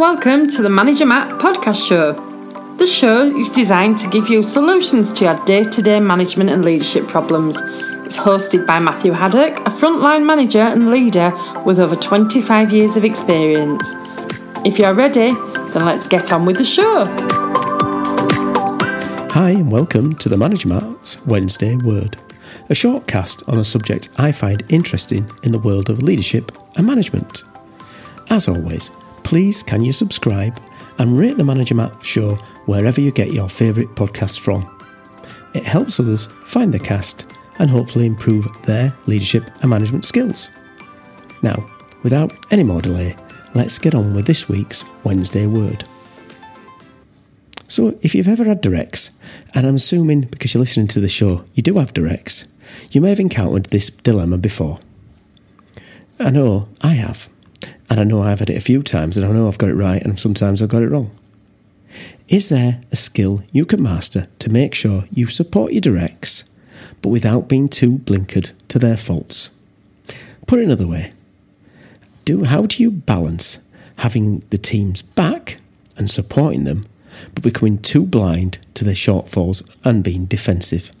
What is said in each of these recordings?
Welcome to the Manager Matt podcast show. The show is designed to give you solutions to your day to day management and leadership problems. It's hosted by Matthew Haddock, a frontline manager and leader with over 25 years of experience. If you're ready, then let's get on with the show. Hi, and welcome to the Manager Matt's Wednesday Word, a short cast on a subject I find interesting in the world of leadership and management. As always, please can you subscribe and rate the Manager Matt show wherever you get your favourite podcasts from. It helps others find the cast and hopefully improve their leadership and management skills. Now, without any more delay, let's get on with this week's Wednesday word. So, if you've ever had directs, and I'm assuming because you're listening to the show, you do have directs, you may have encountered this dilemma before. I know I have. And I know I've had it a few times, and I know I've got it right, and sometimes I've got it wrong. Is there a skill you can master to make sure you support your directs, but without being too blinkered to their faults? Put it another way, do how do you balance having the team's back and supporting them, but becoming too blind to their shortfalls and being defensive?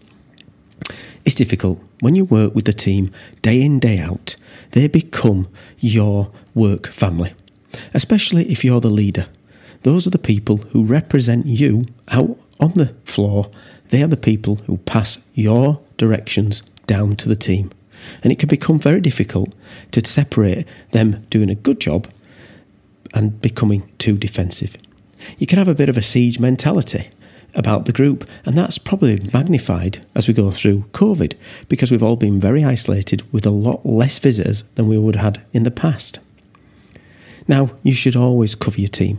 It's difficult when you work with the team day in, day out. They become your work family, especially if you're the leader. Those are the people who represent you out on the floor. They are the people who pass your directions down to the team. And it can become very difficult to separate them doing a good job and becoming too defensive. You can have a bit of a siege mentality about the group. And that's probably magnified as we go through COVID because we've all been very isolated with a lot less visitors than we would have had in the past. Now, you should always cover your team.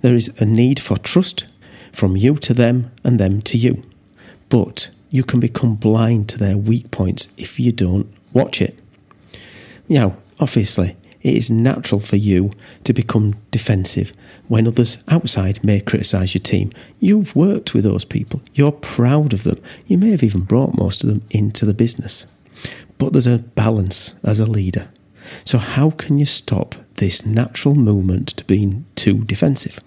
There is a need for trust from you to them and them to you. But you can become blind to their weak points if you don't watch it. Now, obviously, it is natural for you to become defensive when others outside may criticise your team. You've worked with those people, you're proud of them, you may have even brought most of them into the business. But there's a balance as a leader. So, how can you stop this natural movement to being too defensive?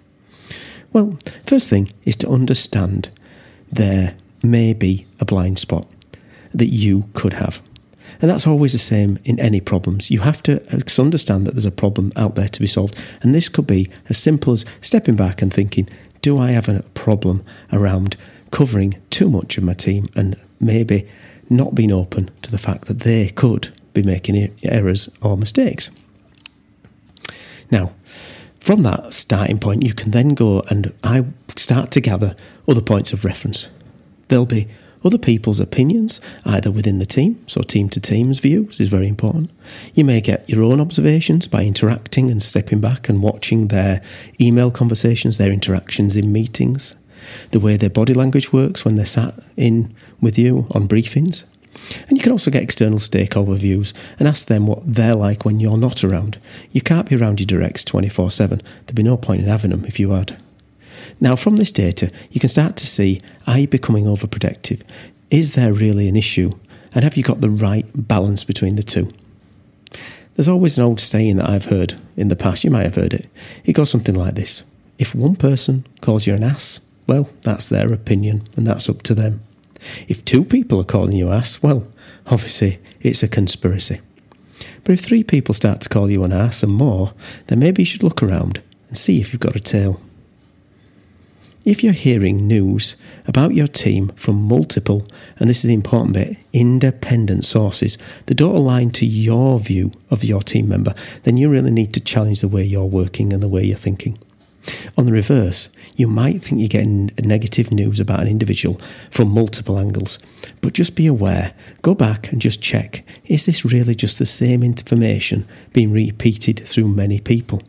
Well, first thing is to understand there may be a blind spot that you could have. And that's always the same in any problems. You have to understand that there's a problem out there to be solved. And this could be as simple as stepping back and thinking, do I have a problem around covering too much of my team and maybe not being open to the fact that they could be making errors or mistakes? Now, from that starting point, you can then go and I start to gather other points of reference. There'll be other people's opinions, either within the team, so team to team's views is very important. You may get your own observations by interacting and stepping back and watching their email conversations, their interactions in meetings, the way their body language works when they're sat in with you on briefings. And you can also get external stakeholder views and ask them what they're like when you're not around. You can't be around your directs 24 7. There'd be no point in having them if you had. Now, from this data, you can start to see are you becoming overprotective? Is there really an issue? And have you got the right balance between the two? There's always an old saying that I've heard in the past, you might have heard it. It goes something like this If one person calls you an ass, well, that's their opinion and that's up to them. If two people are calling you ass, well, obviously it's a conspiracy. But if three people start to call you an ass and more, then maybe you should look around and see if you've got a tail. If you're hearing news about your team from multiple, and this is the important bit, independent sources that don't align to your view of your team member, then you really need to challenge the way you're working and the way you're thinking. On the reverse, you might think you're getting negative news about an individual from multiple angles, but just be aware, go back and just check is this really just the same information being repeated through many people?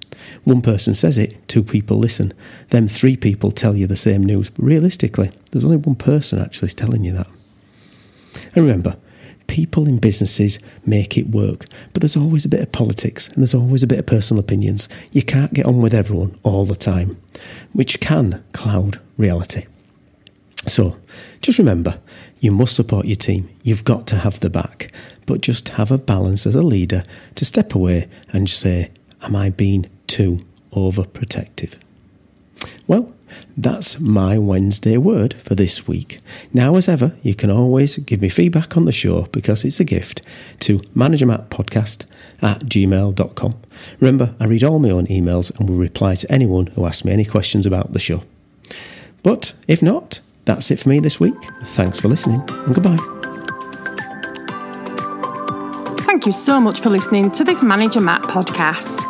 One person says it, two people listen, then three people tell you the same news, but realistically, there's only one person actually telling you that. And remember, people in businesses make it work, but there's always a bit of politics and there's always a bit of personal opinions. You can't get on with everyone all the time, which can cloud reality. So just remember, you must support your team. You've got to have the back, but just have a balance as a leader to step away and say, Am I being too overprotective. Well, that's my Wednesday word for this week. Now, as ever, you can always give me feedback on the show because it's a gift to managermattpodcast at gmail.com. Remember, I read all my own emails and will reply to anyone who asks me any questions about the show. But if not, that's it for me this week. Thanks for listening and goodbye. Thank you so much for listening to this Manager Matt podcast.